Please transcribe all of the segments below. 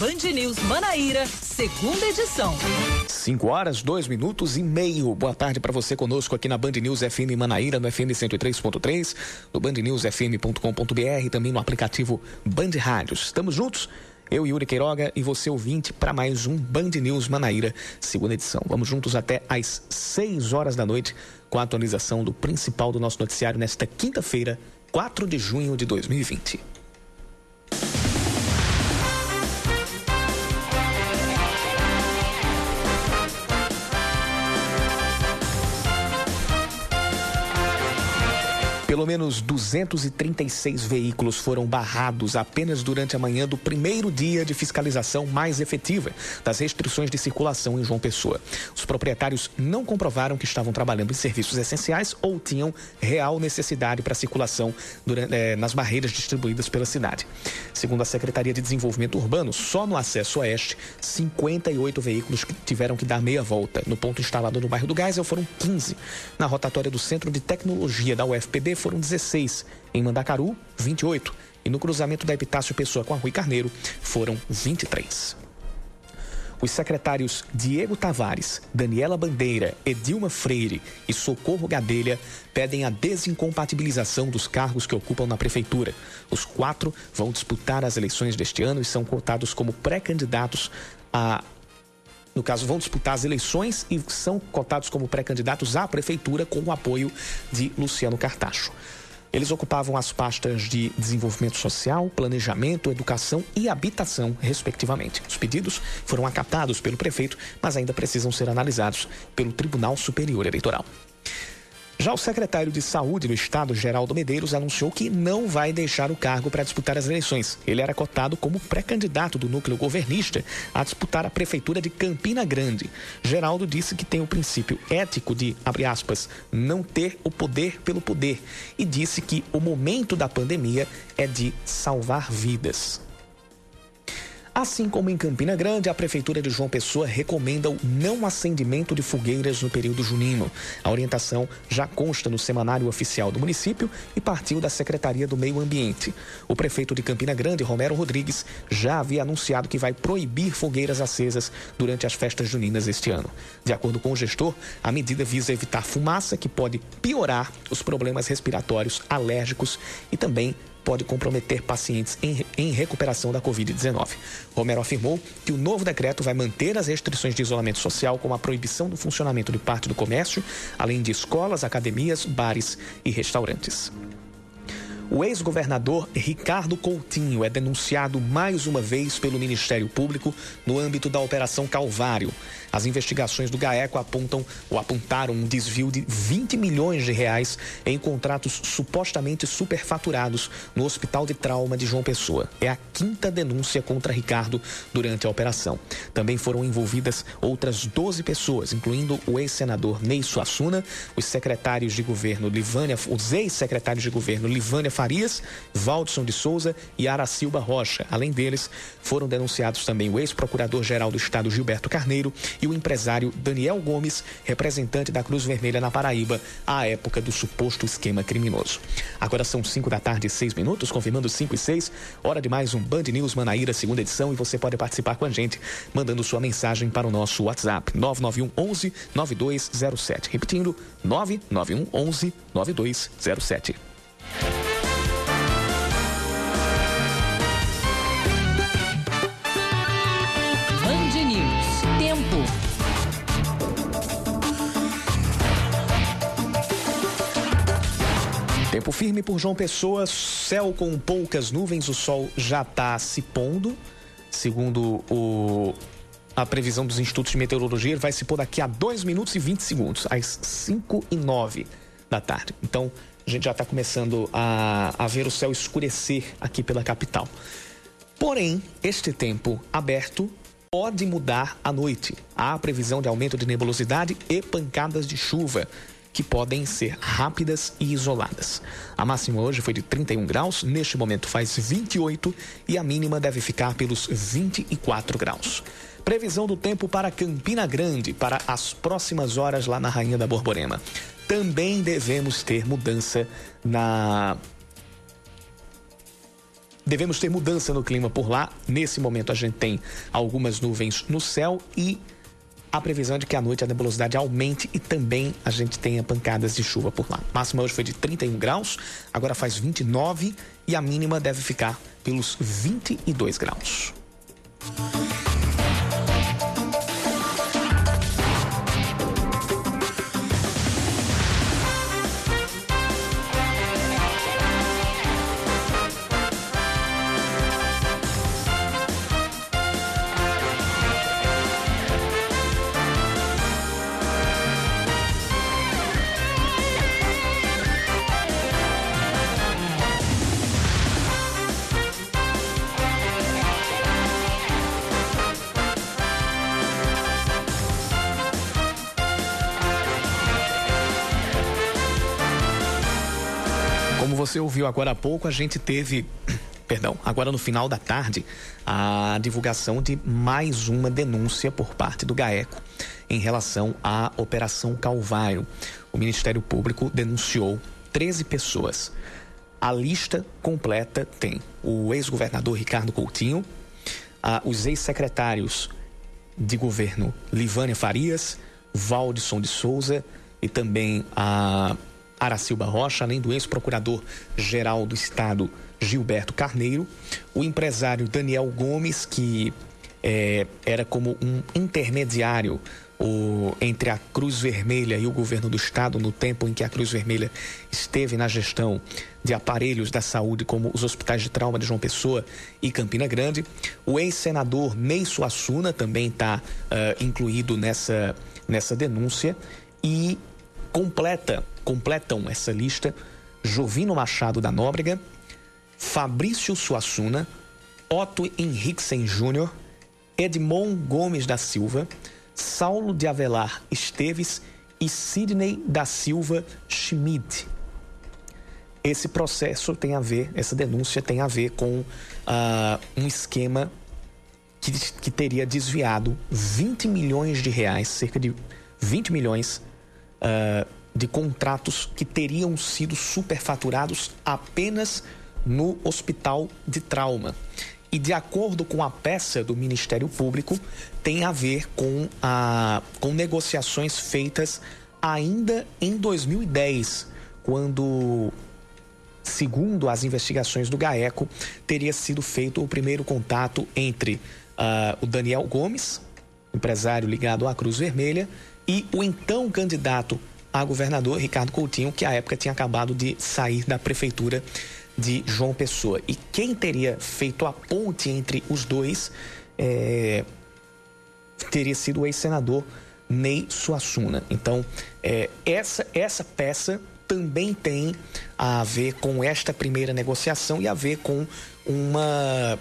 Band News Manaíra, segunda edição. 5 horas, 2 minutos e meio. Boa tarde para você conosco aqui na Band News FM Manaíra, no FM 103.3, no bandnewsfm.com.br também no aplicativo Band Rádios. Estamos juntos? Eu, Yuri Queiroga, e você ouvinte para mais um Band News Manaíra, segunda edição. Vamos juntos até às 6 horas da noite com a atualização do principal do nosso noticiário nesta quinta-feira, 4 de junho de 2020. Pelo menos 236 veículos foram barrados apenas durante a manhã do primeiro dia de fiscalização mais efetiva das restrições de circulação em João Pessoa. Os proprietários não comprovaram que estavam trabalhando em serviços essenciais ou tinham real necessidade para circulação durante, eh, nas barreiras distribuídas pela cidade. Segundo a Secretaria de Desenvolvimento Urbano, só no acesso oeste, 58 veículos tiveram que dar meia volta. No ponto instalado no bairro do Geisel foram 15. Na rotatória do Centro de Tecnologia da UFPB foram 16. Em Mandacaru, 28. E no cruzamento da Epitácio Pessoa com a Rui Carneiro, foram 23. Os secretários Diego Tavares, Daniela Bandeira, Edilma Freire e Socorro Gadelha pedem a desincompatibilização dos cargos que ocupam na prefeitura. Os quatro vão disputar as eleições deste ano e são cotados como pré-candidatos a no caso, vão disputar as eleições e são cotados como pré-candidatos à prefeitura com o apoio de Luciano Cartacho. Eles ocupavam as pastas de desenvolvimento social, planejamento, educação e habitação, respectivamente. Os pedidos foram acatados pelo prefeito, mas ainda precisam ser analisados pelo Tribunal Superior Eleitoral. Já o secretário de Saúde do Estado, Geraldo Medeiros, anunciou que não vai deixar o cargo para disputar as eleições. Ele era cotado como pré-candidato do núcleo governista a disputar a prefeitura de Campina Grande. Geraldo disse que tem o princípio ético de, abre aspas, não ter o poder pelo poder e disse que o momento da pandemia é de salvar vidas. Assim como em Campina Grande, a Prefeitura de João Pessoa recomenda o não acendimento de fogueiras no período junino. A orientação já consta no semanário oficial do município e partiu da Secretaria do Meio Ambiente. O prefeito de Campina Grande, Romero Rodrigues, já havia anunciado que vai proibir fogueiras acesas durante as festas juninas este ano. De acordo com o gestor, a medida visa evitar fumaça que pode piorar os problemas respiratórios, alérgicos e também pode comprometer pacientes em, em recuperação da Covid-19. Romero afirmou que o novo decreto vai manter as restrições de isolamento social, como a proibição do funcionamento de parte do comércio, além de escolas, academias, bares e restaurantes. O ex-governador Ricardo Coutinho é denunciado mais uma vez pelo Ministério Público no âmbito da Operação Calvário. As investigações do GAECO apontam ou apontaram um desvio de 20 milhões de reais em contratos supostamente superfaturados no Hospital de Trauma de João Pessoa. É a quinta denúncia contra Ricardo durante a operação. Também foram envolvidas outras 12 pessoas, incluindo o ex-senador Ney Suassuna, os secretários de governo Livânia, os ex-secretários de governo Livânia Farias, Valdson de Souza e Aracilba Rocha. Além deles, foram denunciados também o ex-procurador-geral do Estado Gilberto Carneiro e o empresário Daniel Gomes, representante da Cruz Vermelha na Paraíba, à época do suposto esquema criminoso. Agora são 5 da tarde e 6 minutos, confirmando 5 e 6. Hora de mais um Band News Manaíra, segunda edição, e você pode participar com a gente, mandando sua mensagem para o nosso WhatsApp, 991 11 9207. Repetindo, 991 11 9207. Tempo firme por João Pessoa, céu com poucas nuvens, o sol já está se pondo. Segundo o, a previsão dos institutos de meteorologia, ele vai se pôr daqui a 2 minutos e 20 segundos, às 5 e 9 da tarde. Então, a gente já está começando a, a ver o céu escurecer aqui pela capital. Porém, este tempo aberto pode mudar à noite. Há previsão de aumento de nebulosidade e pancadas de chuva que podem ser rápidas e isoladas. A máxima hoje foi de 31 graus, neste momento faz 28 e a mínima deve ficar pelos 24 graus. Previsão do tempo para Campina Grande para as próximas horas lá na Rainha da Borborema. Também devemos ter mudança na devemos ter mudança no clima por lá. Nesse momento a gente tem algumas nuvens no céu e a previsão é de que à noite a nebulosidade aumente e também a gente tenha pancadas de chuva por lá. Máxima hoje foi de 31 graus, agora faz 29 e a mínima deve ficar pelos 22 graus. Agora há pouco, a gente teve perdão, agora no final da tarde, a divulgação de mais uma denúncia por parte do GAECO em relação à Operação Calvário. O Ministério Público denunciou 13 pessoas. A lista completa tem o ex-governador Ricardo Coutinho, os ex-secretários de governo Livânia Farias, Valdisson de Souza e também a Aracilba Rocha, além do ex-procurador-geral do Estado, Gilberto Carneiro, o empresário Daniel Gomes, que é, era como um intermediário o, entre a Cruz Vermelha e o governo do estado no tempo em que a Cruz Vermelha esteve na gestão de aparelhos da saúde como os hospitais de trauma de João Pessoa e Campina Grande. O ex-senador Ney Suassuna também está uh, incluído nessa, nessa denúncia e completa, completam essa lista Jovino Machado da Nóbrega, Fabrício Suassuna, Otto Henriquesen Júnior, Edmond Gomes da Silva, Saulo de Avelar Esteves e Sidney da Silva Schmidt. Esse processo tem a ver, essa denúncia tem a ver com uh, um esquema que, que teria desviado 20 milhões de reais, cerca de 20 milhões uh, de contratos que teriam sido superfaturados apenas no hospital de trauma. E de acordo com a peça do Ministério Público, tem a ver com, a, com negociações feitas ainda em 2010, quando, segundo as investigações do GAECO, teria sido feito o primeiro contato entre uh, o Daniel Gomes, empresário ligado à Cruz Vermelha, e o então candidato a governador, Ricardo Coutinho, que à época tinha acabado de sair da prefeitura de João Pessoa. E quem teria feito a ponte entre os dois é, teria sido o ex-senador Ney Suassuna. Então, é, essa, essa peça também tem a ver com esta primeira negociação e a ver com uma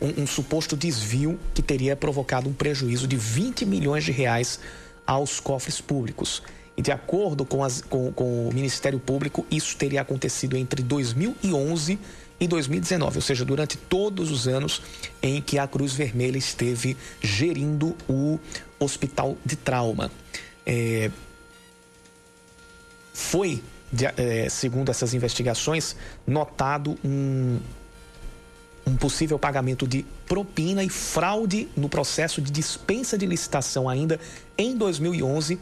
um, um, suposto desvio que teria provocado um prejuízo de 20 milhões de reais aos cofres públicos. E de acordo com, as, com, com, o Ministério Público, isso teria acontecido entre 2011 e 2019, ou seja, durante todos os anos em que a Cruz Vermelha esteve gerindo o hospital de trauma. É, foi, de, é, segundo essas investigações, notado um, um possível pagamento de propina e fraude no processo de dispensa de licitação ainda em 2011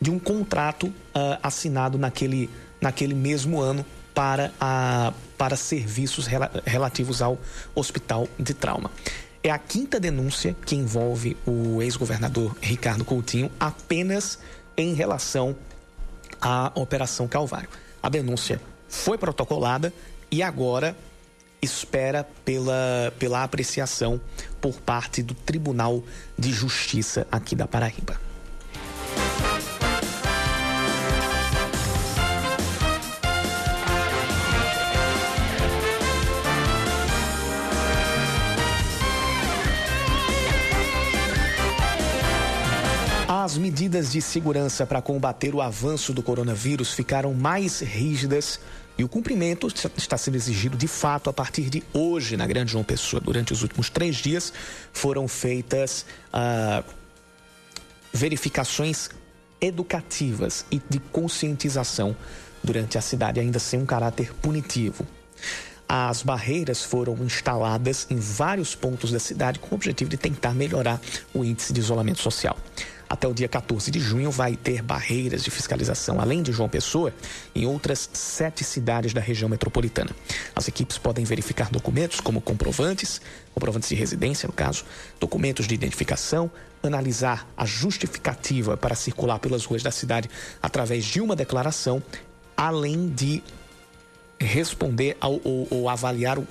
de um contrato uh, assinado naquele, naquele mesmo ano para, a, para serviços rela, relativos ao hospital de trauma. É a quinta denúncia que envolve o ex-governador Ricardo Coutinho apenas em relação à Operação Calvário. A denúncia foi protocolada e agora espera pela, pela apreciação por parte do Tribunal de Justiça aqui da Paraíba. As medidas de segurança para combater o avanço do coronavírus ficaram mais rígidas e o cumprimento está sendo exigido de fato a partir de hoje na Grande João Pessoa. Durante os últimos três dias foram feitas ah, verificações educativas e de conscientização durante a cidade, ainda sem um caráter punitivo. as barreiras foram instaladas em vários pontos da cidade com o objetivo de tentar melhorar o índice de isolamento social. Até o dia 14 de junho vai ter barreiras de fiscalização, além de João Pessoa, em outras sete cidades da região metropolitana. As equipes podem verificar documentos como comprovantes, comprovantes de residência, no caso, documentos de identificação, analisar a justificativa para circular pelas ruas da cidade através de uma declaração, além de responder ao, ou, ou avaliar o,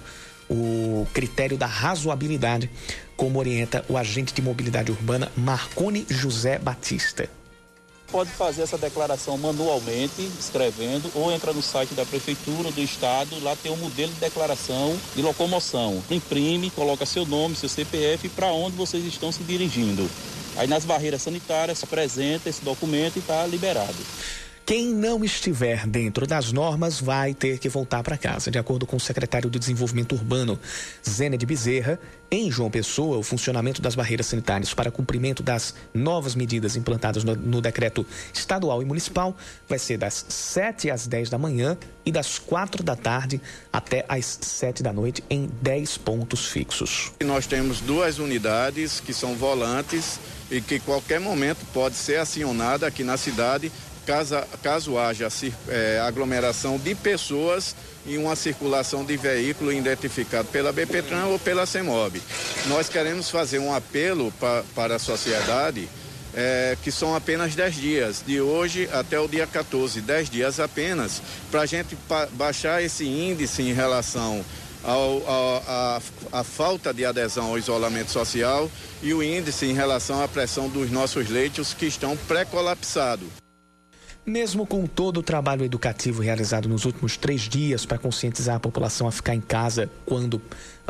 o critério da razoabilidade, como orienta o agente de mobilidade urbana Marcone José Batista. Pode fazer essa declaração manualmente, escrevendo, ou entra no site da prefeitura, do estado, lá tem um modelo de declaração de locomoção. Imprime, coloca seu nome, seu CPF para onde vocês estão se dirigindo. Aí nas barreiras sanitárias apresenta esse documento e está liberado. Quem não estiver dentro das normas vai ter que voltar para casa. De acordo com o secretário de Desenvolvimento Urbano, Zene de Bezerra, em João Pessoa, o funcionamento das barreiras sanitárias para cumprimento das novas medidas implantadas no, no decreto estadual e municipal vai ser das 7 às 10 da manhã e das 4 da tarde até às 7 da noite em 10 pontos fixos. Nós temos duas unidades que são volantes e que qualquer momento pode ser acionada aqui na cidade caso, caso haja é, aglomeração de pessoas em uma circulação de veículo identificado pela BPTran ou pela CEMOB. Nós queremos fazer um apelo pa, para a sociedade é, que são apenas 10 dias, de hoje até o dia 14, 10 dias apenas, para a gente baixar esse índice em relação à falta de adesão ao isolamento social e o índice em relação à pressão dos nossos leitos que estão pré-colapsados. Mesmo com todo o trabalho educativo realizado nos últimos três dias para conscientizar a população a ficar em casa quando,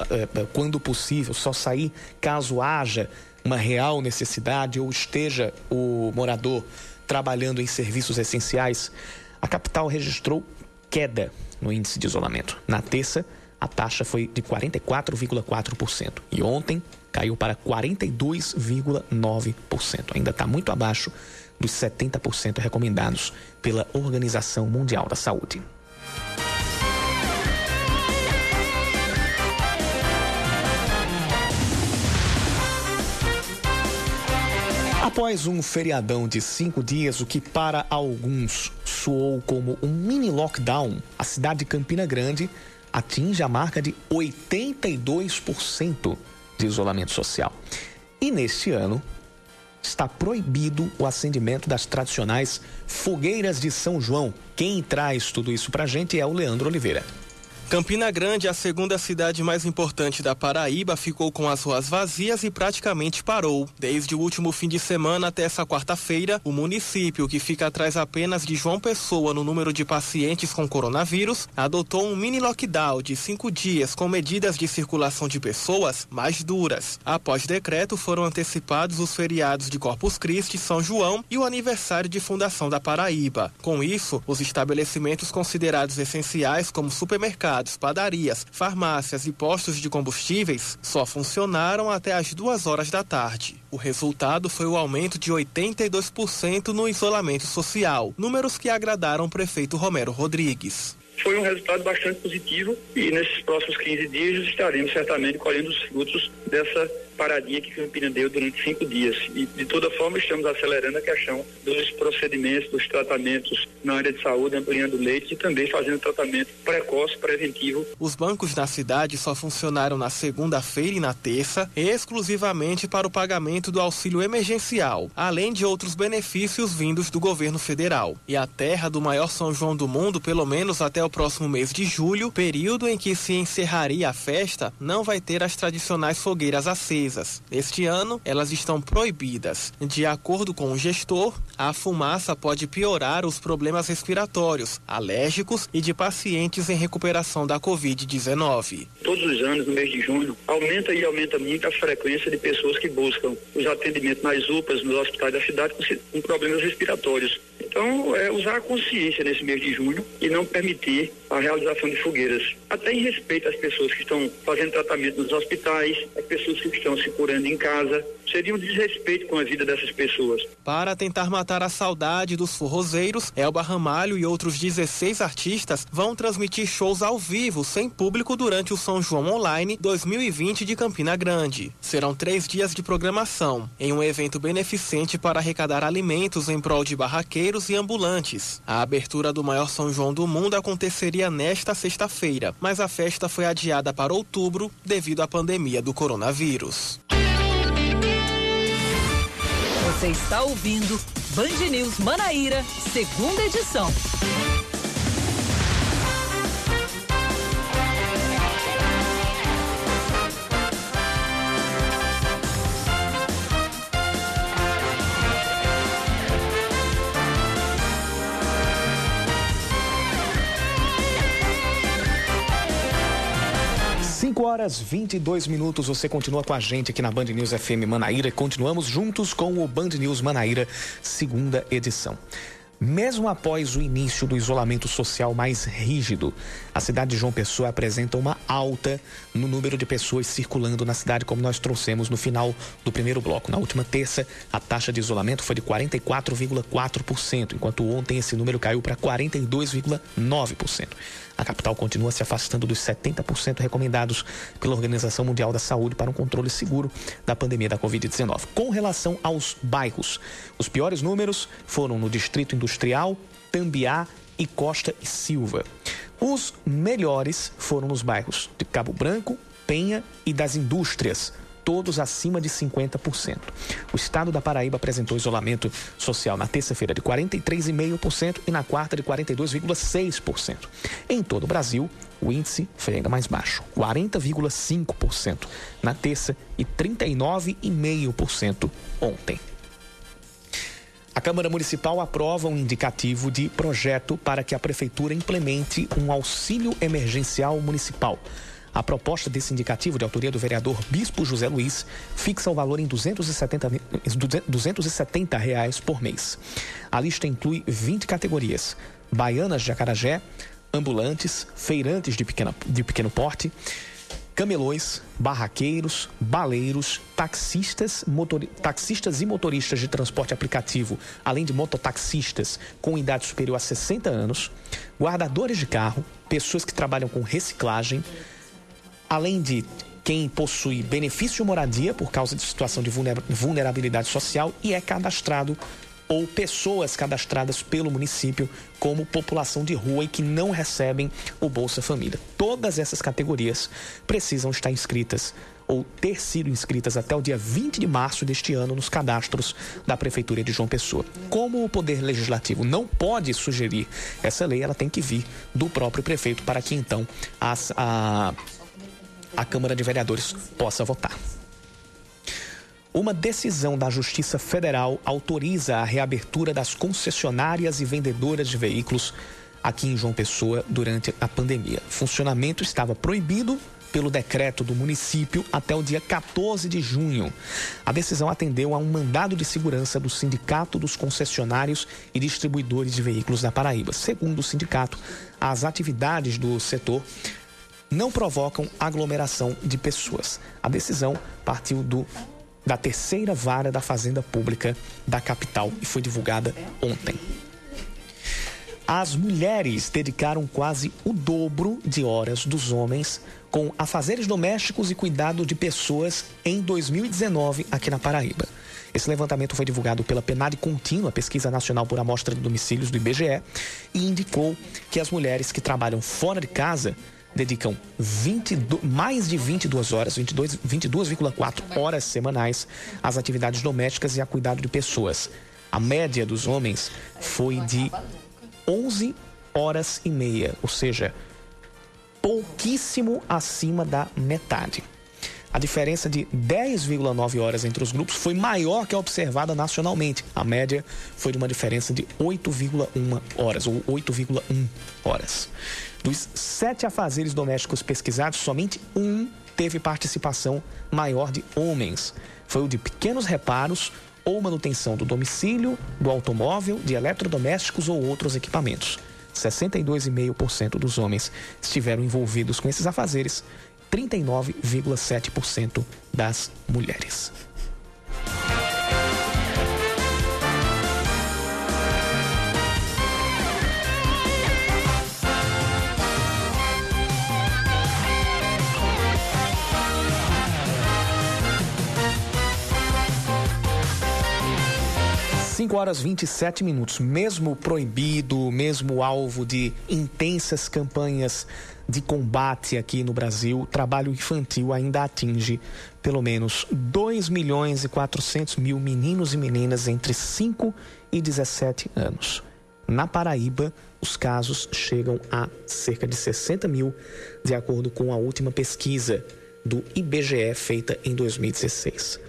eh, eh, quando possível, só sair caso haja uma real necessidade ou esteja o morador trabalhando em serviços essenciais, a capital registrou queda no índice de isolamento. Na terça, a taxa foi de 44,4% e ontem caiu para 42,9%. Ainda está muito abaixo dos 70% recomendados pela Organização Mundial da Saúde. Após um feriadão de cinco dias, o que para alguns soou como um mini lockdown, a cidade de Campina Grande atinge a marca de 82% de isolamento social. E neste ano, está proibido o acendimento das tradicionais fogueiras de São João. Quem traz tudo isso para a gente é o Leandro Oliveira. Campina Grande, a segunda cidade mais importante da Paraíba, ficou com as ruas vazias e praticamente parou. Desde o último fim de semana até essa quarta-feira, o município, que fica atrás apenas de João Pessoa no número de pacientes com coronavírus, adotou um mini lockdown de cinco dias com medidas de circulação de pessoas mais duras. Após decreto, foram antecipados os feriados de Corpus Christi, São João e o aniversário de fundação da Paraíba. Com isso, os estabelecimentos considerados essenciais, como supermercados, mercados, padarias, farmácias e postos de combustíveis só funcionaram até as duas horas da tarde. O resultado foi o aumento de 82% no isolamento social, números que agradaram o prefeito Romero Rodrigues foi um resultado bastante positivo e nesses próximos 15 dias estaremos certamente colhendo os frutos dessa paradinha que Campina deu durante cinco dias. E, de toda forma, estamos acelerando a questão dos procedimentos, dos tratamentos na área de saúde, ampliando leite e também fazendo tratamento precoce, preventivo. Os bancos na cidade só funcionaram na segunda-feira e na terça, exclusivamente para o pagamento do auxílio emergencial, além de outros benefícios vindos do governo federal. E a terra do maior São João do mundo, pelo menos até o próximo mês de julho, período em que se encerraria a festa, não vai ter as tradicionais fogueiras acesas este ano, elas estão proibidas. De acordo com o gestor, a fumaça pode piorar os problemas respiratórios, alérgicos e de pacientes em recuperação da Covid-19. Todos os anos, no mês de junho, aumenta e aumenta muito a frequência de pessoas que buscam os atendimentos nas UPAs, nos hospitais da cidade com problemas respiratórios. Então, é usar a consciência nesse mês de junho e não permitir a realização de fogueiras, até em respeito às pessoas que estão fazendo tratamento nos hospitais, às pessoas que estão se curando em casa. Seria um desrespeito com a vida dessas pessoas. Para tentar matar a saudade dos forrozeiros, Elba Ramalho e outros 16 artistas vão transmitir shows ao vivo, sem público, durante o São João Online 2020 de Campina Grande. Serão três dias de programação, em um evento beneficente para arrecadar alimentos em prol de barraqueiros e ambulantes. A abertura do maior São João do mundo aconteceria nesta sexta-feira, mas a festa foi adiada para outubro devido à pandemia do coronavírus. Você está ouvindo Band News Manaíra, segunda edição. 5 horas 22 minutos. Você continua com a gente aqui na Band News FM Manaíra. Continuamos juntos com o Band News Manaíra, segunda edição. Mesmo após o início do isolamento social mais rígido, a cidade de João Pessoa apresenta uma alta no número de pessoas circulando na cidade, como nós trouxemos no final do primeiro bloco. Na última terça, a taxa de isolamento foi de 44,4%, enquanto ontem esse número caiu para 42,9%. A capital continua se afastando dos 70% recomendados pela Organização Mundial da Saúde para um controle seguro da pandemia da Covid-19. Com relação aos bairros, os piores números foram no Distrito Industrial, Tambiá e Costa e Silva. Os melhores foram nos bairros de Cabo Branco, Penha e das Indústrias, todos acima de 50%. O estado da Paraíba apresentou isolamento social na terça-feira de 43,5% e na quarta de 42,6%. Em todo o Brasil, o índice foi ainda mais baixo, 40,5% na terça e 39,5% ontem. A Câmara Municipal aprova um indicativo de projeto para que a Prefeitura implemente um auxílio emergencial municipal a proposta desse indicativo, de autoria do vereador Bispo José Luiz, fixa o valor em 270, 270 reais por mês. A lista inclui 20 categorias: baianas de acarajé, ambulantes, feirantes de, pequena, de pequeno porte, camelões, barraqueiros, baleiros, taxistas, motor... taxistas e motoristas de transporte aplicativo, além de mototaxistas com idade superior a 60 anos, guardadores de carro, pessoas que trabalham com reciclagem, além de quem possui benefício moradia por causa de situação de vulnerabilidade social e é cadastrado ou pessoas cadastradas pelo município como população de rua e que não recebem o Bolsa Família. Todas essas categorias precisam estar inscritas ou ter sido inscritas até o dia 20 de março deste ano nos cadastros da Prefeitura de João Pessoa. Como o Poder Legislativo não pode sugerir essa lei, ela tem que vir do próprio prefeito para que então as, a a Câmara de Vereadores possa votar. Uma decisão da Justiça Federal autoriza a reabertura das concessionárias e vendedoras de veículos aqui em João Pessoa durante a pandemia. Funcionamento estava proibido pelo decreto do município até o dia 14 de junho. A decisão atendeu a um mandado de segurança do Sindicato dos Concessionários e Distribuidores de Veículos da Paraíba. Segundo o sindicato, as atividades do setor não provocam aglomeração de pessoas. A decisão partiu do da terceira vara da Fazenda Pública da capital e foi divulgada ontem. As mulheres dedicaram quase o dobro de horas dos homens com afazeres domésticos e cuidado de pessoas em 2019 aqui na Paraíba. Esse levantamento foi divulgado pela PNAD Contínua, Pesquisa Nacional por Amostra de Domicílios do IBGE, e indicou que as mulheres que trabalham fora de casa dedicam 22, mais de 22 horas, 22,4 22 horas semanais às atividades domésticas e a cuidado de pessoas. A média dos homens foi de 11 horas e meia, ou seja, pouquíssimo acima da metade. A diferença de 10,9 horas entre os grupos foi maior que a observada nacionalmente. A média foi de uma diferença de 8,1 horas, ou 8,1 horas. Dos sete afazeres domésticos pesquisados, somente um teve participação maior de homens. Foi o de pequenos reparos ou manutenção do domicílio, do automóvel, de eletrodomésticos ou outros equipamentos. 62,5% dos homens estiveram envolvidos com esses afazeres, 39,7% das mulheres. 5 horas 27 minutos. Mesmo proibido, mesmo alvo de intensas campanhas de combate aqui no Brasil, o trabalho infantil ainda atinge pelo menos 2 milhões e 400 mil meninos e meninas entre 5 e 17 anos. Na Paraíba, os casos chegam a cerca de 60 mil, de acordo com a última pesquisa do IBGE feita em 2016.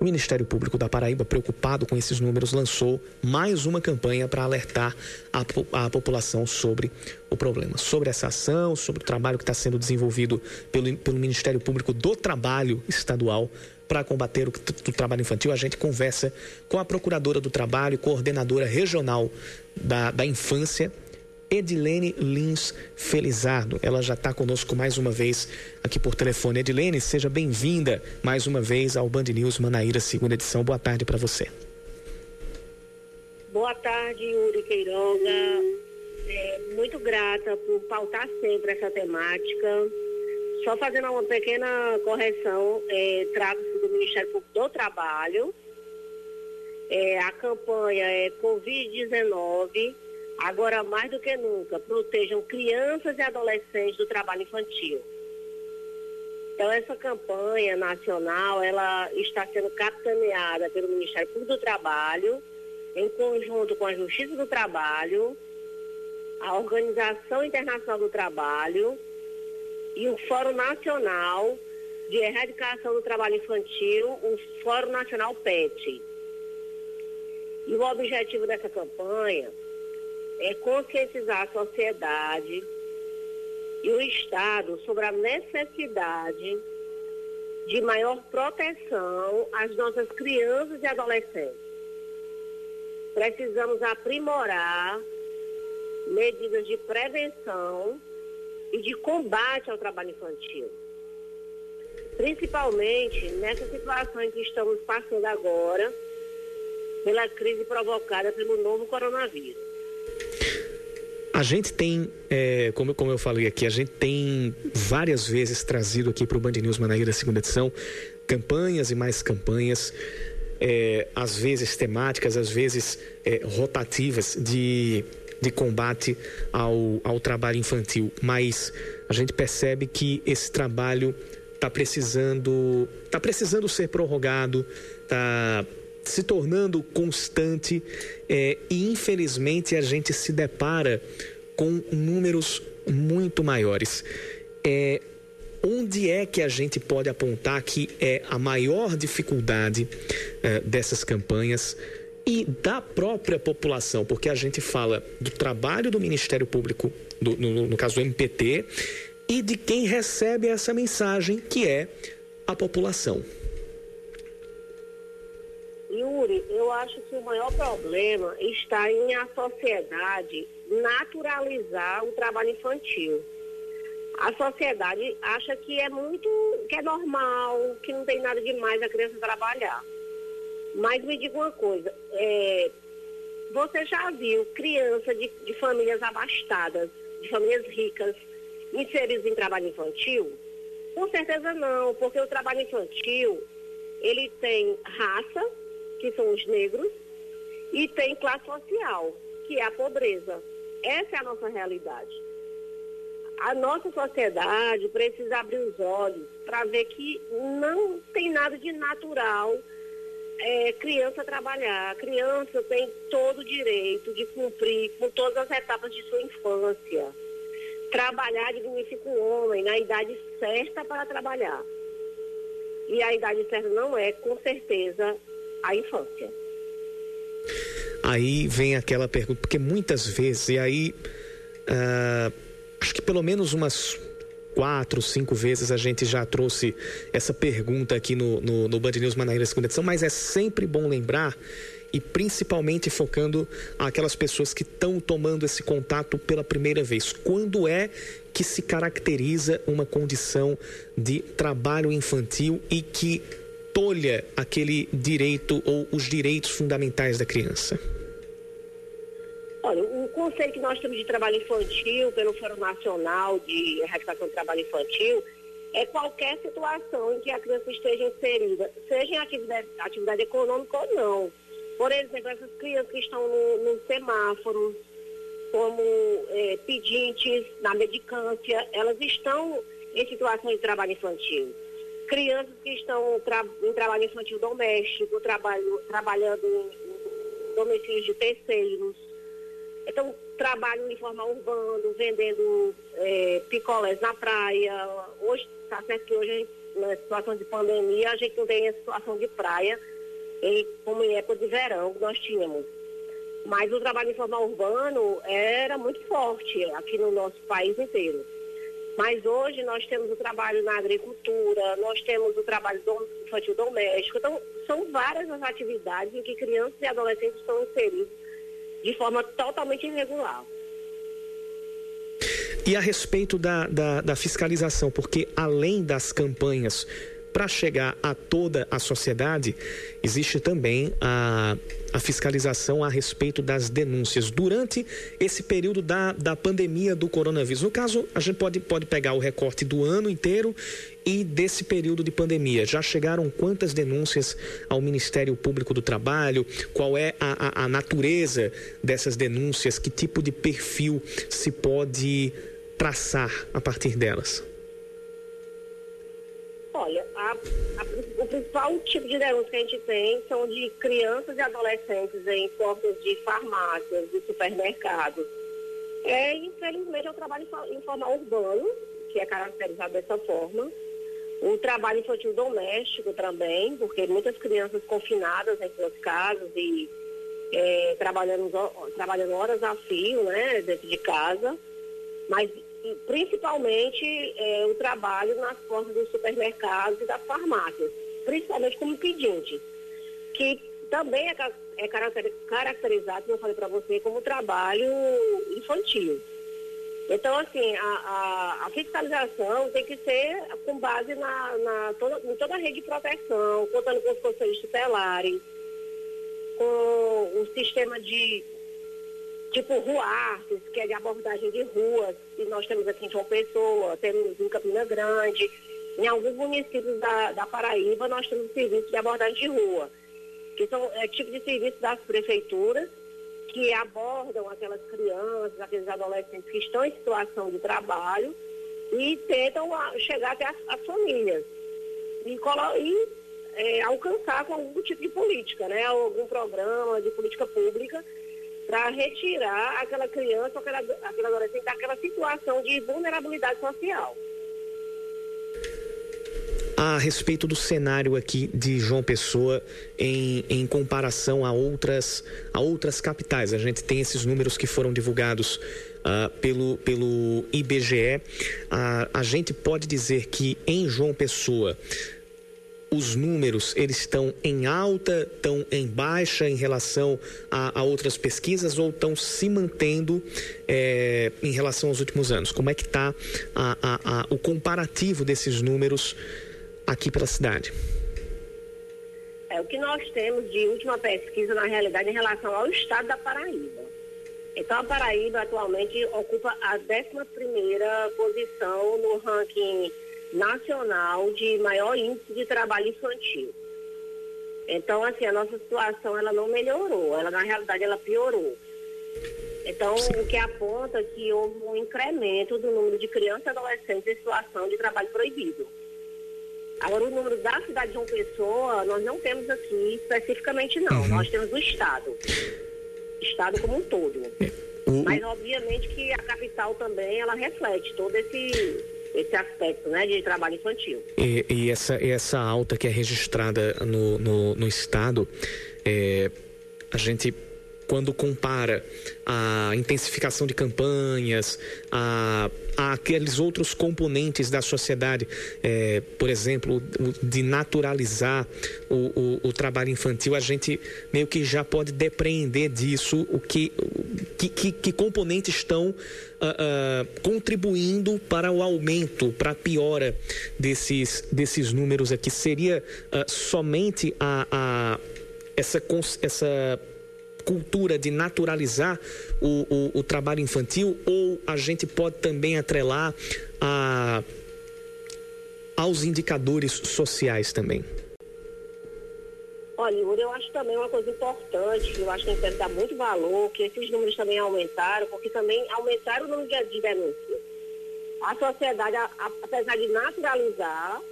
O Ministério Público da Paraíba, preocupado com esses números, lançou mais uma campanha para alertar a, a, população sobre o problema, sobre essa ação, sobre o trabalho que está sendo desenvolvido pelo, pelo Ministério Público do Trabalho Estadual para combater o, trabalho infantil. A gente conversa com a Procuradora do Trabalho, coordenadora regional da, da Infância Edilene Lins Felizardo. Ela já está conosco mais uma vez aqui por telefone. Edilene, seja bem-vinda mais uma vez ao Band News Manaíra, segunda edição. Boa tarde para você. Boa tarde, Yuri Queiroga. É, muito grata por pautar sempre essa temática. Só fazendo uma pequena correção, é, trata-se do Ministério Público do Trabalho. É, a campanha é Covid-19 agora mais do que nunca, protejam crianças e adolescentes do trabalho infantil. Então, essa campanha nacional, ela está sendo capitaneada pelo Ministério Público do Trabalho, em conjunto com a Justiça do Trabalho, a Organização Internacional do Trabalho e o Fórum Nacional de Erradicação do Trabalho Infantil, o Fórum Nacional PET. E o objetivo dessa campanha é conscientizar a sociedade e o Estado sobre a necessidade de maior proteção às nossas crianças e adolescentes. Precisamos aprimorar medidas de prevenção e de combate ao trabalho infantil. Principalmente nessa situação em que estamos passando agora, pela crise provocada pelo novo coronavírus. A gente tem, é, como, como eu falei aqui, a gente tem várias vezes trazido aqui para o Band News Manaíra, segunda edição, campanhas e mais campanhas, é, às vezes temáticas, às vezes é, rotativas de, de combate ao, ao trabalho infantil. Mas a gente percebe que esse trabalho está precisando, tá precisando ser prorrogado, está se tornando constante é, e infelizmente a gente se depara com números muito maiores. É, onde é que a gente pode apontar que é a maior dificuldade é, dessas campanhas e da própria população? Porque a gente fala do trabalho do Ministério Público, do, no, no caso do MPT, e de quem recebe essa mensagem, que é a população. Yuri, eu acho que o maior problema está em a sociedade naturalizar o trabalho infantil. A sociedade acha que é muito, que é normal, que não tem nada demais a criança trabalhar. Mas me diga uma coisa, é, você já viu criança de, de famílias abastadas, de famílias ricas, inseridas em trabalho infantil? Com certeza não, porque o trabalho infantil, ele tem raça, que são os negros, e tem classe social, que é a pobreza. Essa é a nossa realidade. A nossa sociedade precisa abrir os olhos para ver que não tem nada de natural é, criança trabalhar. A criança tem todo o direito de cumprir com todas as etapas de sua infância. Trabalhar dignifica o homem na idade certa para trabalhar. E a idade certa não é, com certeza, a infância. Aí vem aquela pergunta, porque muitas vezes, e aí uh, acho que pelo menos umas quatro, cinco vezes a gente já trouxe essa pergunta aqui no, no, no Band News Manaíra segunda edição, mas é sempre bom lembrar e principalmente focando aquelas pessoas que estão tomando esse contato pela primeira vez. Quando é que se caracteriza uma condição de trabalho infantil e que tolha aquele direito ou os direitos fundamentais da criança? Olha, o conceito que nós temos de trabalho infantil pelo Fórum Nacional de Erradicação do Trabalho Infantil é qualquer situação em que a criança esteja inserida, seja em atividade, atividade econômica ou não. Por exemplo, essas crianças que estão no, no semáforo, como é, pedintes na medicância, elas estão em situação de trabalho infantil. Crianças que estão tra em trabalho infantil doméstico, trabalho, trabalhando em domicílios de terceiros. Então, trabalho em forma urbano, vendendo é, picolés na praia. Hoje, está certo que hoje, na situação de pandemia, a gente não tem a situação de praia, em, como em época de verão que nós tínhamos. Mas o trabalho informal urbano era muito forte aqui no nosso país inteiro. Mas hoje nós temos o trabalho na agricultura, nós temos o trabalho infantil doméstico. Então, são várias as atividades em que crianças e adolescentes estão inseridos de forma totalmente irregular. E a respeito da, da, da fiscalização, porque além das campanhas para chegar a toda a sociedade, existe também a, a fiscalização a respeito das denúncias durante esse período da, da pandemia do coronavírus. No caso, a gente pode, pode pegar o recorte do ano inteiro e desse período de pandemia. Já chegaram quantas denúncias ao Ministério Público do Trabalho? Qual é a, a, a natureza dessas denúncias? Que tipo de perfil se pode traçar a partir delas? Olha, a, a, o principal tipo de denúncia que a gente tem são de crianças e adolescentes em portas de farmácias, de supermercados. É, infelizmente, é o trabalho informal urbano, que é caracterizado dessa forma. O trabalho infantil doméstico também, porque muitas crianças confinadas em suas casas e é, trabalhando, trabalhando horas a fio, né, dentro de casa. Mas principalmente é, o trabalho nas portas dos supermercados e das farmácias, principalmente como pedinte, que também é, é caracterizado, como eu falei para você, como trabalho infantil. Então, assim, a, a, a, fiscalização tem que ser com base na, na toda, em toda a rede de proteção, contando com os conselhos tutelares, com o sistema de tipo Ruartes, que é de abordagem de ruas, e nós temos aqui em João Pessoa, temos em Campina Grande, em alguns municípios da, da Paraíba nós temos serviços de abordagem de rua, que são é, tipo de serviço das prefeituras que abordam aquelas crianças, aqueles adolescentes que estão em situação de trabalho e tentam a, chegar até as, as famílias. E, e é, alcançar com algum tipo de política, né? algum programa de política pública para retirar aquela criança, aquela, aquela adolescente daquela situação de vulnerabilidade social. A respeito do cenário aqui de João Pessoa em, em comparação a outras, a outras capitais, a gente tem esses números que foram divulgados uh, pelo, pelo IBGE. Uh, a gente pode dizer que em João Pessoa os números eles estão em alta, estão em baixa em relação a, a outras pesquisas ou estão se mantendo é, em relação aos últimos anos? Como é que está o comparativo desses números aqui pela cidade? É, o que nós temos de última pesquisa, na realidade, em relação ao estado da Paraíba. Então, a Paraíba atualmente ocupa a 11 posição no ranking nacional de maior índice de trabalho infantil. Então, assim, a nossa situação ela não melhorou, ela na realidade ela piorou. Então, o que aponta que houve um incremento do número de crianças e adolescentes em situação de trabalho proibido. Agora, o número da cidade de João Pessoa, nós não temos aqui especificamente, não. Uhum. Nós temos o Estado. Estado como um todo. Mas, obviamente, que a capital também, ela reflete todo esse esse aspecto né, de trabalho infantil. E, e essa, essa alta que é registrada no, no, no Estado, é, a gente quando compara a intensificação de campanhas, a, a aqueles outros componentes da sociedade, é, por exemplo, de naturalizar o, o, o, trabalho infantil, a gente meio que já pode depreender disso o que, que, que, que componentes estão uh, uh, contribuindo para o aumento, para a piora desses, desses números aqui. Seria uh, somente a, a essa, essa cultura de naturalizar o, o, o trabalho infantil ou a gente pode também atrelar a, aos indicadores sociais também? Olha, Yuri, eu acho também uma coisa importante, eu acho que a gente deve dar muito valor, que esses números também aumentaram, porque também aumentaram o número de denúncias. A sociedade, apesar de naturalizar,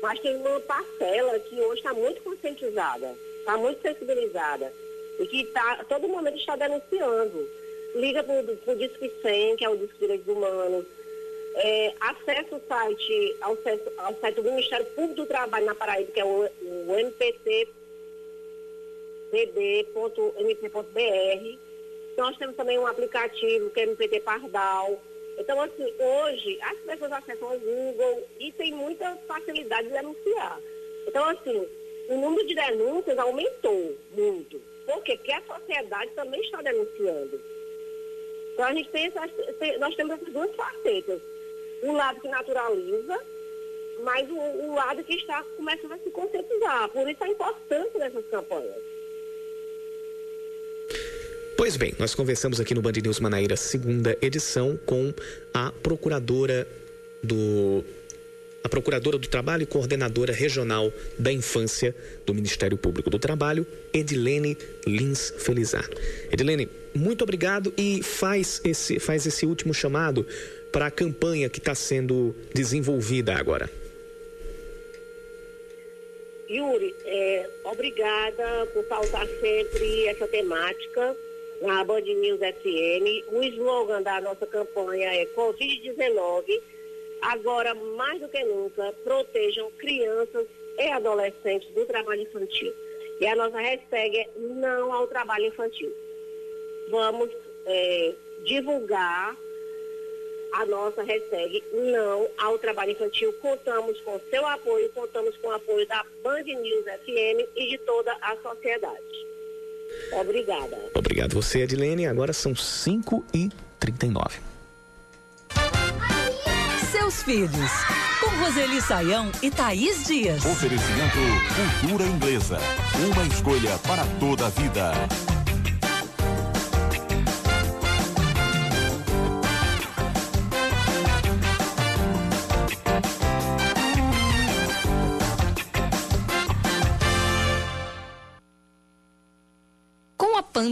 mas tem uma parcela que hoje está muito conscientizada, está muito sensibilizada e que tá, todo momento está denunciando. Liga para o Disque 100, que é o Disque Direitos Humanos, é, acessa o site, ao, ao, site do Ministério Público do Trabalho na Paraíba, que é o, o mptpb.mp.br. Nós temos também um aplicativo que é MPT Pardal. Então, assim, hoje as pessoas acessam o Google e tem muita facilidade de denunciar. Então, assim, o número de denúncias aumentou muito. Por quê? Porque a sociedade também está denunciando. Então a gente tem essas, nós temos essas duas facetas. Um lado que naturaliza, mas o, o lado que está começando a se conscientizar. Por isso a importância dessas campanhas. Pois bem, nós conversamos aqui no Band News Manaíra, segunda edição, com a procuradora do a Procuradora do Trabalho e Coordenadora Regional da Infância do Ministério Público do Trabalho, Edilene Lins Felizardo. Edilene, muito obrigado e faz esse, faz esse último chamado para a campanha que está sendo desenvolvida agora. Yuri, é, obrigada por pautar sempre essa temática na Band News FM. O slogan da nossa campanha é Covid-19 Agora, mais do que nunca, protejam crianças e adolescentes do trabalho infantil. E a nossa hashtag é não ao trabalho infantil. Vamos é, divulgar a nossa hashtag não ao trabalho infantil. Contamos com seu apoio, contamos com o apoio da Band News FM e de toda a sociedade. Obrigada. Obrigado você, Edilene. Agora são 5 e 39 seus filhos. Com Roseli Saião e Thaís Dias. Oferecimento Cultura Inglesa. Uma escolha para toda a vida.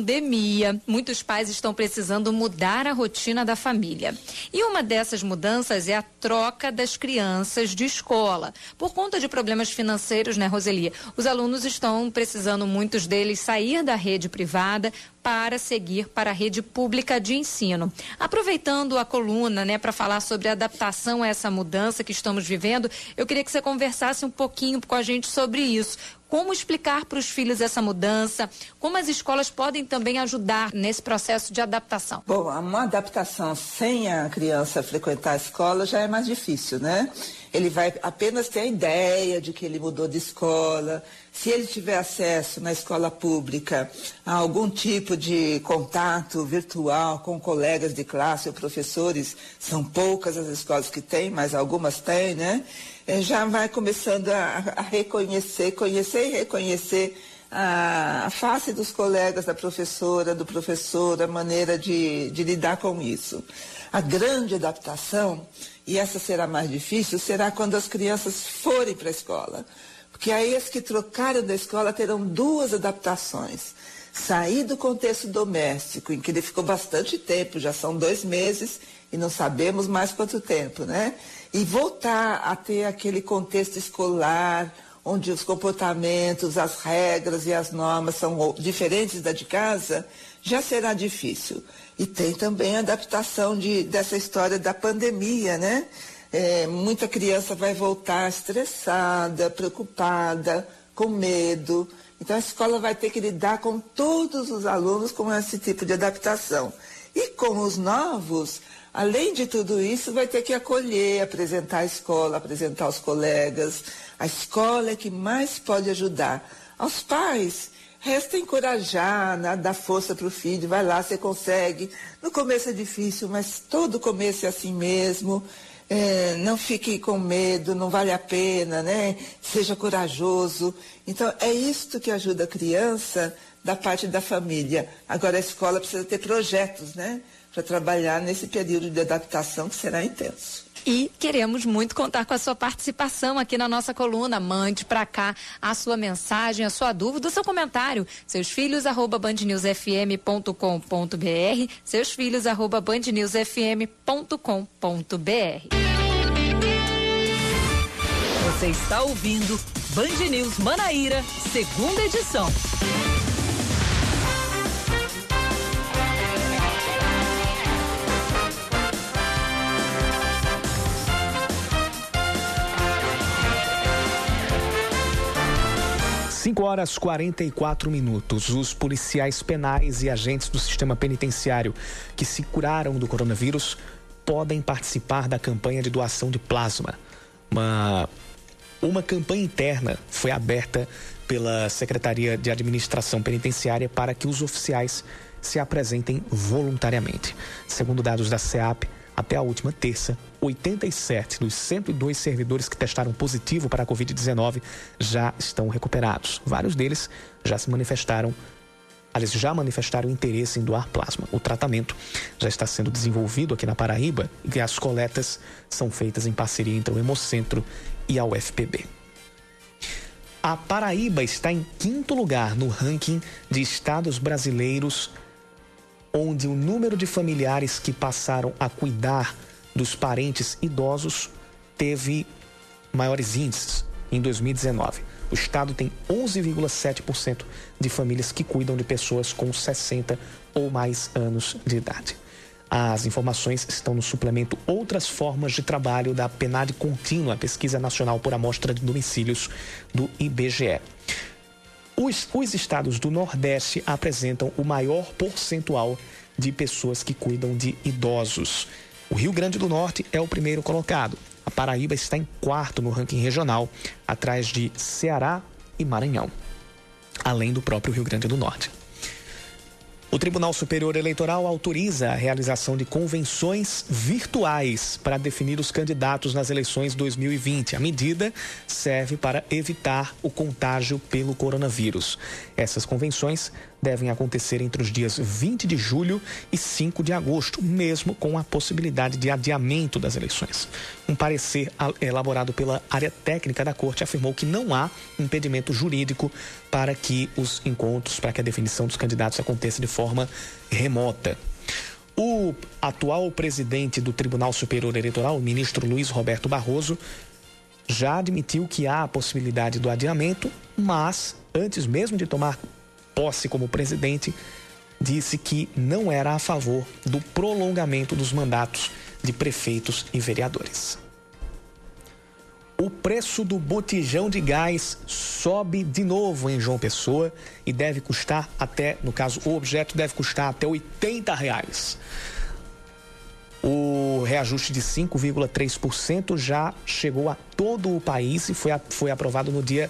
Pandemia, muitos pais estão precisando mudar a rotina da família. E uma dessas mudanças é a troca das crianças de escola. Por conta de problemas financeiros, né, Roselia? Os alunos estão precisando, muitos deles, sair da rede privada para seguir para a rede pública de ensino. Aproveitando a coluna, né, para falar sobre a adaptação a essa mudança que estamos vivendo, eu queria que você conversasse um pouquinho com a gente sobre isso. Como explicar para os filhos essa mudança? Como as escolas podem também ajudar nesse processo de adaptação? Bom, uma adaptação sem a criança frequentar a escola já é mais difícil, né? Ele vai apenas ter a ideia de que ele mudou de escola. Se ele tiver acesso na escola pública a algum tipo de contato virtual com colegas de classe ou professores, são poucas as escolas que têm, mas algumas têm, né? É, já vai começando a, a reconhecer, conhecer e reconhecer a, a, face dos colegas da professora, do professor, a maneira de, de lidar com isso. A grande adaptação, e essa será mais difícil, será quando as crianças forem para a escola. Porque aí as que trocaram da escola terão duas adaptações. Sair do contexto doméstico, em que ele ficou bastante tempo, já são dois meses, e não sabemos mais quanto tempo, né? E voltar a ter aquele contexto escolar, onde os comportamentos, as regras e as normas são diferentes da de casa, já será difícil. E tem também a adaptação de, dessa história da pandemia, né? É, muita criança vai voltar estressada, preocupada, com medo. Então a escola vai ter que lidar com todos os alunos com esse tipo de adaptação. E com os novos, além de tudo isso, vai ter que acolher, apresentar a escola, apresentar os colegas. A escola é que mais pode ajudar. Aos pais, resta encorajar, né, dar força para o filho, vai lá, você consegue. No começo é difícil, mas todo começo é assim mesmo. É, não fique com medo, não vale a pena, né? Seja corajoso. Então, é isto que ajuda a criança da parte da família. Agora, a escola precisa ter projetos, né? Para trabalhar nesse período de adaptação que será intenso. E queremos muito contar com a sua participação aqui na nossa coluna. Mande para cá a sua mensagem, a sua dúvida, o seu comentário. Seus filhos, arroba bandnewsfm.com.br. Seus filhos, arroba bandnewsfm.com.br. Você está ouvindo Band News Manaíra, segunda edição. Cinco horas 44 minutos. Os policiais penais e agentes do sistema penitenciário que se curaram do coronavírus podem participar da campanha de doação de plasma. Uma, uma campanha interna foi aberta pela Secretaria de Administração Penitenciária para que os oficiais se apresentem voluntariamente. Segundo dados da SEAP, até a última terça, 87 dos 102 servidores que testaram positivo para a Covid-19 já estão recuperados. Vários deles já se manifestaram, eles já manifestaram interesse em doar plasma. O tratamento já está sendo desenvolvido aqui na Paraíba e as coletas são feitas em parceria entre o Hemocentro e a UFPB. A Paraíba está em quinto lugar no ranking de estados brasileiros onde o número de familiares que passaram a cuidar dos parentes idosos teve maiores índices em 2019. O estado tem 11,7% de famílias que cuidam de pessoas com 60 ou mais anos de idade. As informações estão no suplemento Outras Formas de Trabalho da PNAD Contínua, Pesquisa Nacional por Amostra de Domicílios do IBGE. Os, os estados do Nordeste apresentam o maior percentual de pessoas que cuidam de idosos. O Rio Grande do Norte é o primeiro colocado. A Paraíba está em quarto no ranking regional, atrás de Ceará e Maranhão, além do próprio Rio Grande do Norte. O Tribunal Superior Eleitoral autoriza a realização de convenções virtuais para definir os candidatos nas eleições 2020. A medida serve para evitar o contágio pelo coronavírus. Essas convenções devem acontecer entre os dias 20 de julho e 5 de agosto, mesmo com a possibilidade de adiamento das eleições. Um parecer elaborado pela área técnica da Corte afirmou que não há impedimento jurídico para que os encontros, para que a definição dos candidatos aconteça de forma remota. O atual presidente do Tribunal Superior Eleitoral, o ministro Luiz Roberto Barroso, já admitiu que há a possibilidade do adiamento, mas antes mesmo de tomar posse como presidente, disse que não era a favor do prolongamento dos mandatos de prefeitos e vereadores. O preço do botijão de gás sobe de novo em João Pessoa e deve custar até, no caso, o objeto deve custar até 80 reais. O reajuste de 5,3% já chegou a todo o país e foi, foi aprovado no dia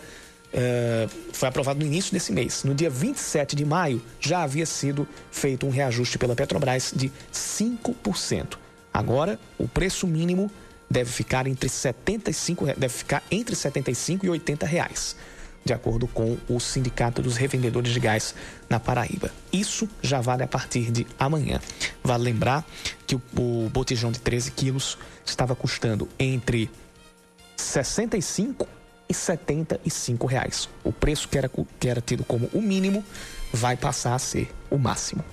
Uh, foi aprovado no início desse mês. No dia 27 de maio, já havia sido feito um reajuste pela Petrobras de 5%. Agora, o preço mínimo deve ficar entre 75, deve ficar entre 75 e 80 reais, de acordo com o Sindicato dos Revendedores de Gás na Paraíba. Isso já vale a partir de amanhã. Vale lembrar que o, o botijão de 13 quilos estava custando entre 65 75 reais. O preço que era, que era tido como o mínimo vai passar a ser o máximo.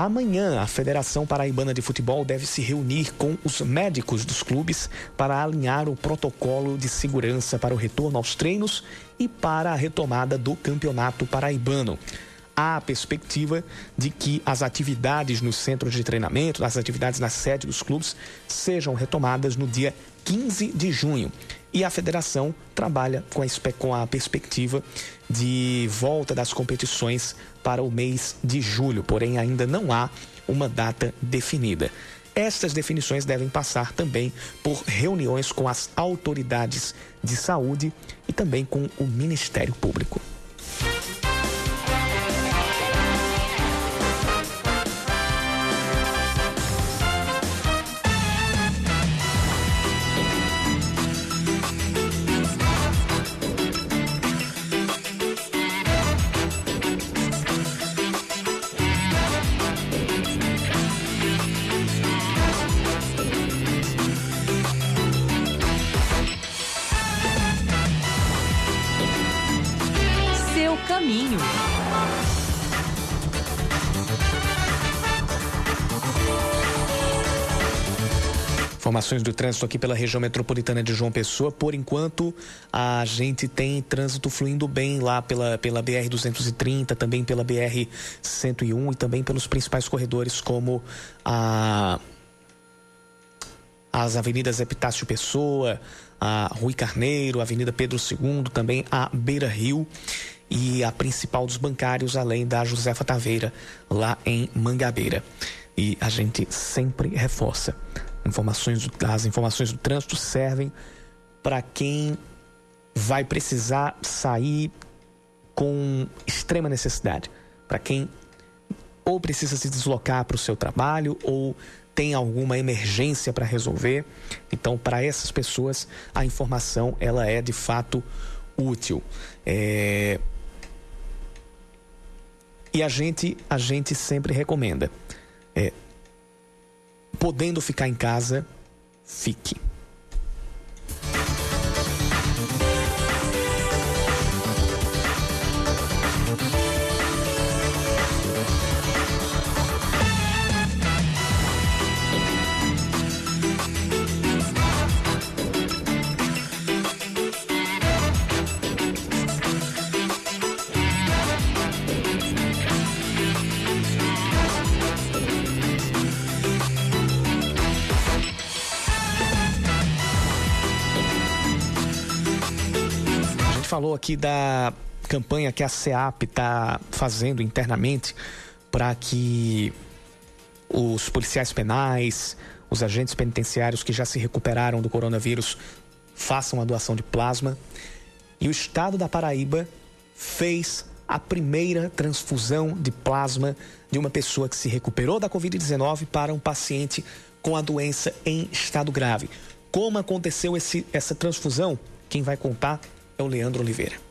Amanhã, a Federação Paraibana de Futebol deve se reunir com os médicos dos clubes para alinhar o protocolo de segurança para o retorno aos treinos e para a retomada do Campeonato Paraibano. Há a perspectiva de que as atividades nos centros de treinamento, as atividades na sede dos clubes, sejam retomadas no dia 15 de junho. E a federação trabalha com a, com a perspectiva de volta das competições para o mês de julho, porém ainda não há uma data definida. Estas definições devem passar também por reuniões com as autoridades de saúde e também com o Ministério Público. Informações do trânsito aqui pela região metropolitana de João Pessoa. Por enquanto, a gente tem trânsito fluindo bem lá pela, pela BR-230, também pela BR-101 e também pelos principais corredores, como a, as avenidas Epitácio Pessoa, a Rui Carneiro, a Avenida Pedro II, também a Beira Rio e a principal dos bancários, além da Josefa Taveira, lá em Mangabeira. E a gente sempre reforça Informações, as informações do trânsito servem para quem vai precisar sair com extrema necessidade, para quem ou precisa se deslocar para o seu trabalho ou tem alguma emergência para resolver. Então, para essas pessoas, a informação ela é de fato útil. É... E a gente, a gente sempre recomenda. É, podendo ficar em casa, fique. Falou aqui da campanha que a SEAP está fazendo internamente para que os policiais penais, os agentes penitenciários que já se recuperaram do coronavírus façam a doação de plasma. E o estado da Paraíba fez a primeira transfusão de plasma de uma pessoa que se recuperou da Covid-19 para um paciente com a doença em estado grave. Como aconteceu esse, essa transfusão? Quem vai contar é o Leandro Oliveira.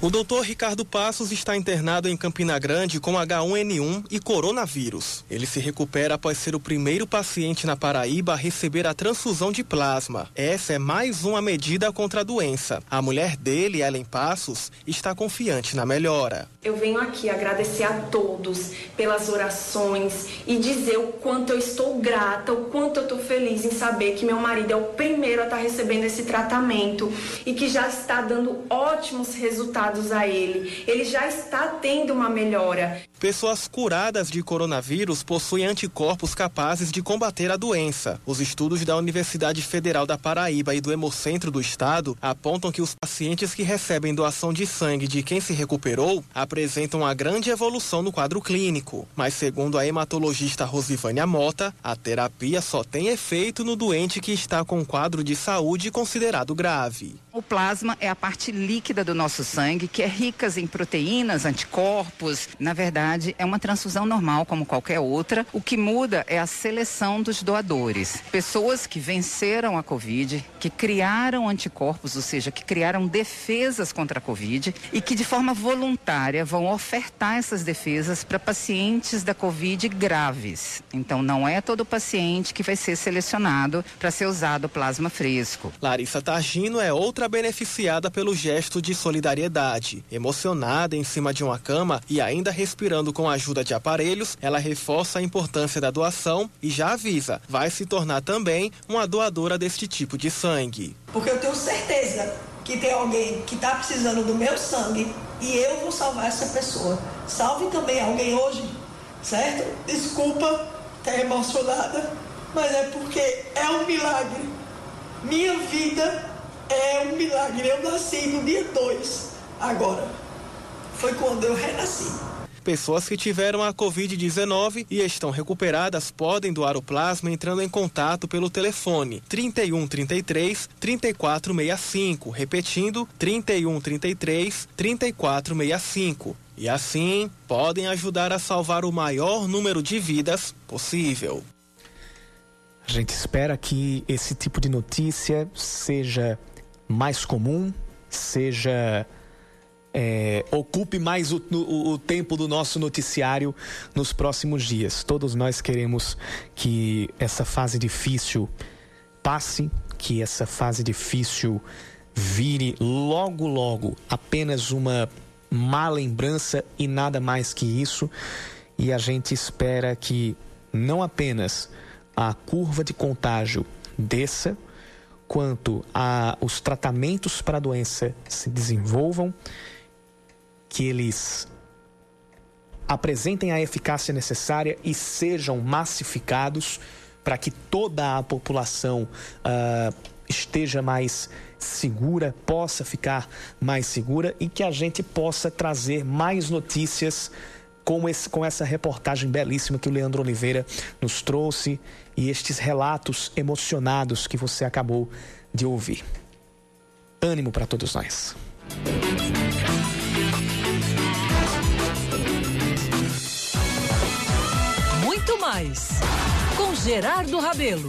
O doutor Ricardo Passos está internado em Campina Grande com H1N1 e coronavírus. Ele se recupera após ser o primeiro paciente na Paraíba a receber a transfusão de plasma. Essa é mais uma medida contra a doença. A mulher dele, Ellen Passos, está confiante na melhora. Eu venho aqui agradecer a todos pelas orações e dizer o quanto eu estou grata, o quanto eu estou feliz em saber que meu marido é o primeiro a estar recebendo esse tratamento e que já está dando ótimos resultados a ele. Ele já está tendo uma melhora. Pessoas curadas de coronavírus possuem anticorpos capazes de combater a doença. Os estudos da Universidade Federal da Paraíba e do Hemocentro do Estado apontam que os pacientes que recebem doação de sangue de quem se recuperou apresentam uma grande evolução no quadro clínico. Mas, segundo a hematologista Rosivânia Mota, a terapia só tem efeito no doente que está com quadro de saúde considerado grave. O plasma é a parte líquida do nosso sangue que é rica em proteínas, anticorpos. Na verdade, é uma transfusão normal como qualquer outra. O que muda é a seleção dos doadores. Pessoas que venceram a Covid, que criaram anticorpos, ou seja, que criaram defesas contra a Covid e que de forma voluntária vão ofertar essas defesas para pacientes da Covid graves. Então, não é todo paciente que vai ser selecionado para ser usado plasma fresco. Larissa Targino é outra beneficiada pelo gesto de solidariedade Emocionada em cima de uma cama e ainda respirando com a ajuda de aparelhos, ela reforça a importância da doação e já avisa, vai se tornar também uma doadora deste tipo de sangue. Porque eu tenho certeza que tem alguém que está precisando do meu sangue e eu vou salvar essa pessoa. Salve também alguém hoje, certo? Desculpa estar emocionada, mas é porque é um milagre. Minha vida é um milagre. Eu nasci no dia 2 agora. Foi quando eu renasci. Pessoas que tiveram a Covid-19 e estão recuperadas podem doar o plasma entrando em contato pelo telefone 3133 3465, repetindo 3133 3465. E assim podem ajudar a salvar o maior número de vidas possível. A gente espera que esse tipo de notícia seja mais comum, seja é, ocupe mais o, o, o, tempo do nosso noticiário nos próximos dias. Todos nós queremos que essa fase difícil passe, que essa fase difícil vire logo, logo apenas uma má lembrança e nada mais que isso. E a gente espera que não apenas a curva de contágio desça, quanto a os tratamentos para a doença se desenvolvam que eles apresentem a eficácia necessária e sejam massificados para que toda a população uh, esteja mais segura, possa ficar mais segura e que a gente possa trazer mais notícias com, esse, com essa reportagem belíssima que o Leandro Oliveira nos trouxe e estes relatos emocionados que você acabou de ouvir. Ânimo para todos nós. Mais com Gerardo Rabelo.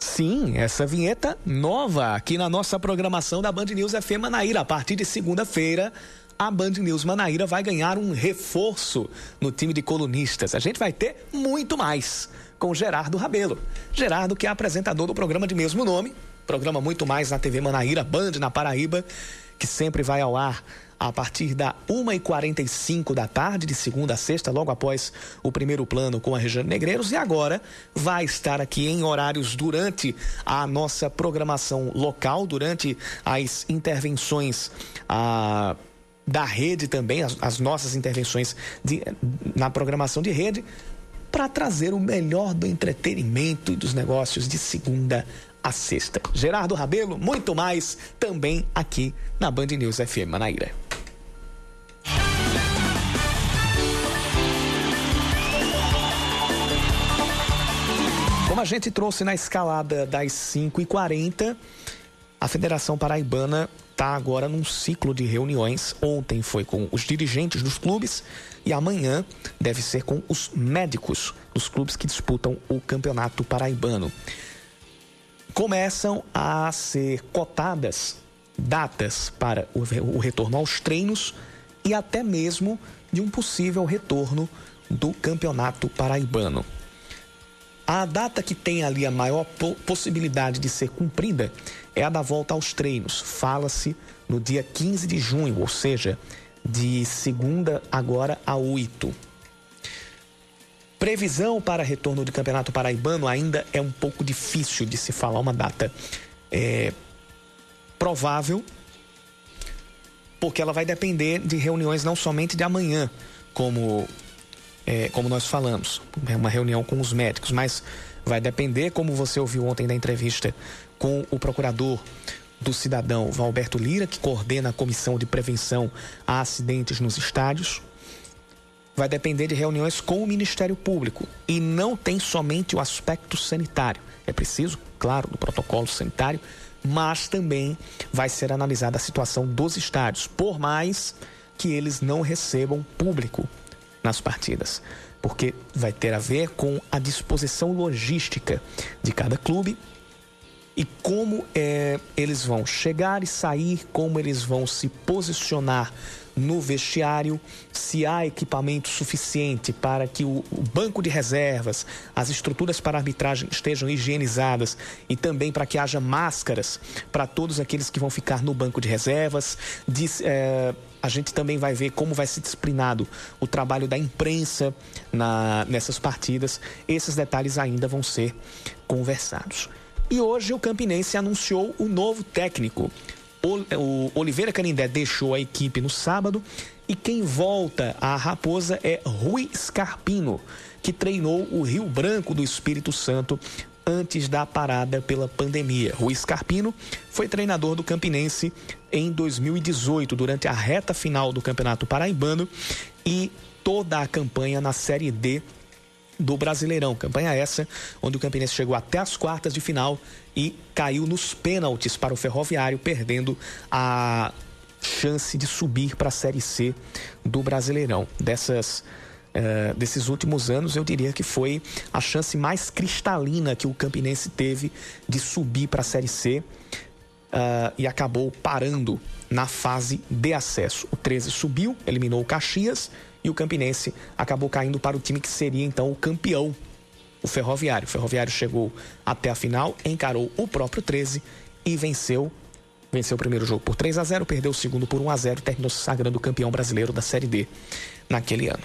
Sim, essa vinheta nova aqui na nossa programação da Band News FM Manaíra. A partir de segunda-feira, a Band News Manaíra vai ganhar um reforço no time de colunistas. A gente vai ter muito mais com Gerardo Rabelo. Gerardo, que é apresentador do programa de mesmo nome, Programa muito mais na TV Manaíra, Band na Paraíba, que sempre vai ao ar a partir da 1h45 da tarde, de segunda a sexta, logo após o primeiro plano com a Regiane Negreiros, e agora vai estar aqui em horários durante a nossa programação local, durante as intervenções a, da rede também, as, as nossas intervenções de, na programação de rede, para trazer o melhor do entretenimento e dos negócios de segunda a sexta. Gerardo Rabelo, muito mais também aqui na Band News FM Manaíra. Como a gente trouxe na escalada das 5h40, a Federação Paraibana está agora num ciclo de reuniões. Ontem foi com os dirigentes dos clubes e amanhã deve ser com os médicos dos clubes que disputam o Campeonato Paraibano começam a ser cotadas datas para o, retorno aos treinos e até mesmo de um possível retorno do Campeonato Paraibano. A data que tem ali a maior possibilidade de ser cumprida é a da volta aos treinos. Fala-se no dia 15 de junho, ou seja, de segunda agora a 8. Previsão para retorno do Campeonato Paraibano ainda é um pouco difícil de se falar uma data. É, provável, porque ela vai depender de reuniões não somente de amanhã, como, é, como nós falamos, é uma reunião com os médicos, mas vai depender, como você ouviu ontem na entrevista com o procurador do cidadão Valberto Lira, que coordena a comissão de prevenção a acidentes nos estádios vai depender de reuniões com o Ministério Público e não tem somente o aspecto sanitário. É preciso, claro, do protocolo sanitário, mas também vai ser analisada a situação dos estádios, por mais que eles não recebam público nas partidas, porque vai ter a ver com a disposição logística de cada clube e como é, eles vão chegar e sair, como eles vão se posicionar no vestiário, se há equipamento suficiente para que o, banco de reservas, as estruturas para arbitragem estejam higienizadas e também para que haja máscaras para todos aqueles que vão ficar no banco de reservas. É, a gente também vai ver como vai ser disciplinado o trabalho da imprensa na, nessas partidas. Esses detalhes ainda vão ser conversados. E hoje o Campinense anunciou o novo técnico o Oliveira Canindé deixou a equipe no sábado E quem volta à Raposa é Rui Scarpino, que treinou o Rio Branco do Espírito Santo antes da parada pela pandemia. Rui Scarpino foi treinador do Campinense em 2018, durante a reta final do Campeonato Paraibano e toda a campanha na Série D do Brasileirão. Campanha essa, onde o Campinense chegou até as quartas de final e caiu nos pênaltis para o Ferroviário, perdendo a chance de subir para a Série C do Brasileirão. Dessas uh, desses últimos anos, eu diria que foi a chance mais cristalina que o Campinense teve de subir para a Série C. Uh, e acabou parando na fase de acesso. O 13 subiu, eliminou o Caxias e o Campinense acabou caindo para o time que seria então o campeão, o Ferroviário. O Ferroviário chegou até a final, encarou o próprio 13 e venceu. Venceu o primeiro jogo por 3 a 0, perdeu o segundo por 1 a 0 e terminou se sagrando campeão brasileiro da Série D naquele ano.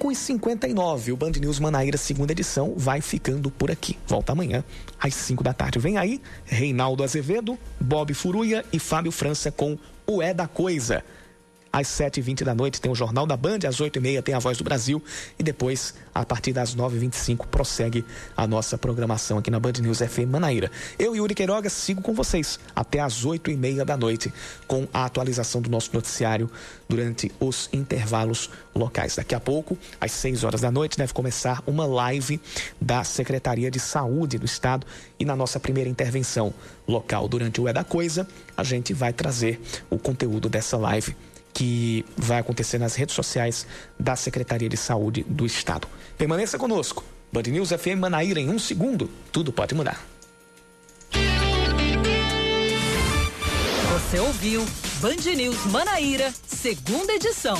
5 e 59 o Band News Manaíra, segunda edição, vai ficando por aqui. Volta amanhã, às 5 da tarde. Vem aí, Reinaldo Azevedo, Bob Furuia e Fábio França com o É da Coisa. Às 7h20 da noite tem o Jornal da Band, às 8h30 tem a Voz do Brasil e depois, a partir das 9h25, prossegue a nossa programação aqui na Band News FM Manaíra. Eu, Yuri Queiroga, sigo com vocês até às 8h30 da noite com a atualização do nosso noticiário durante os intervalos locais. Daqui a pouco, às 6 horas da noite, deve começar uma live da Secretaria de Saúde do Estado e na nossa primeira intervenção local durante o É da Coisa, a gente vai trazer o conteúdo dessa live que vai acontecer nas redes sociais da Secretaria de Saúde do Estado. Permaneça conosco. Band News FM Manaíra em um segundo. Tudo pode mudar. Você ouviu Band News Manaíra, segunda edição.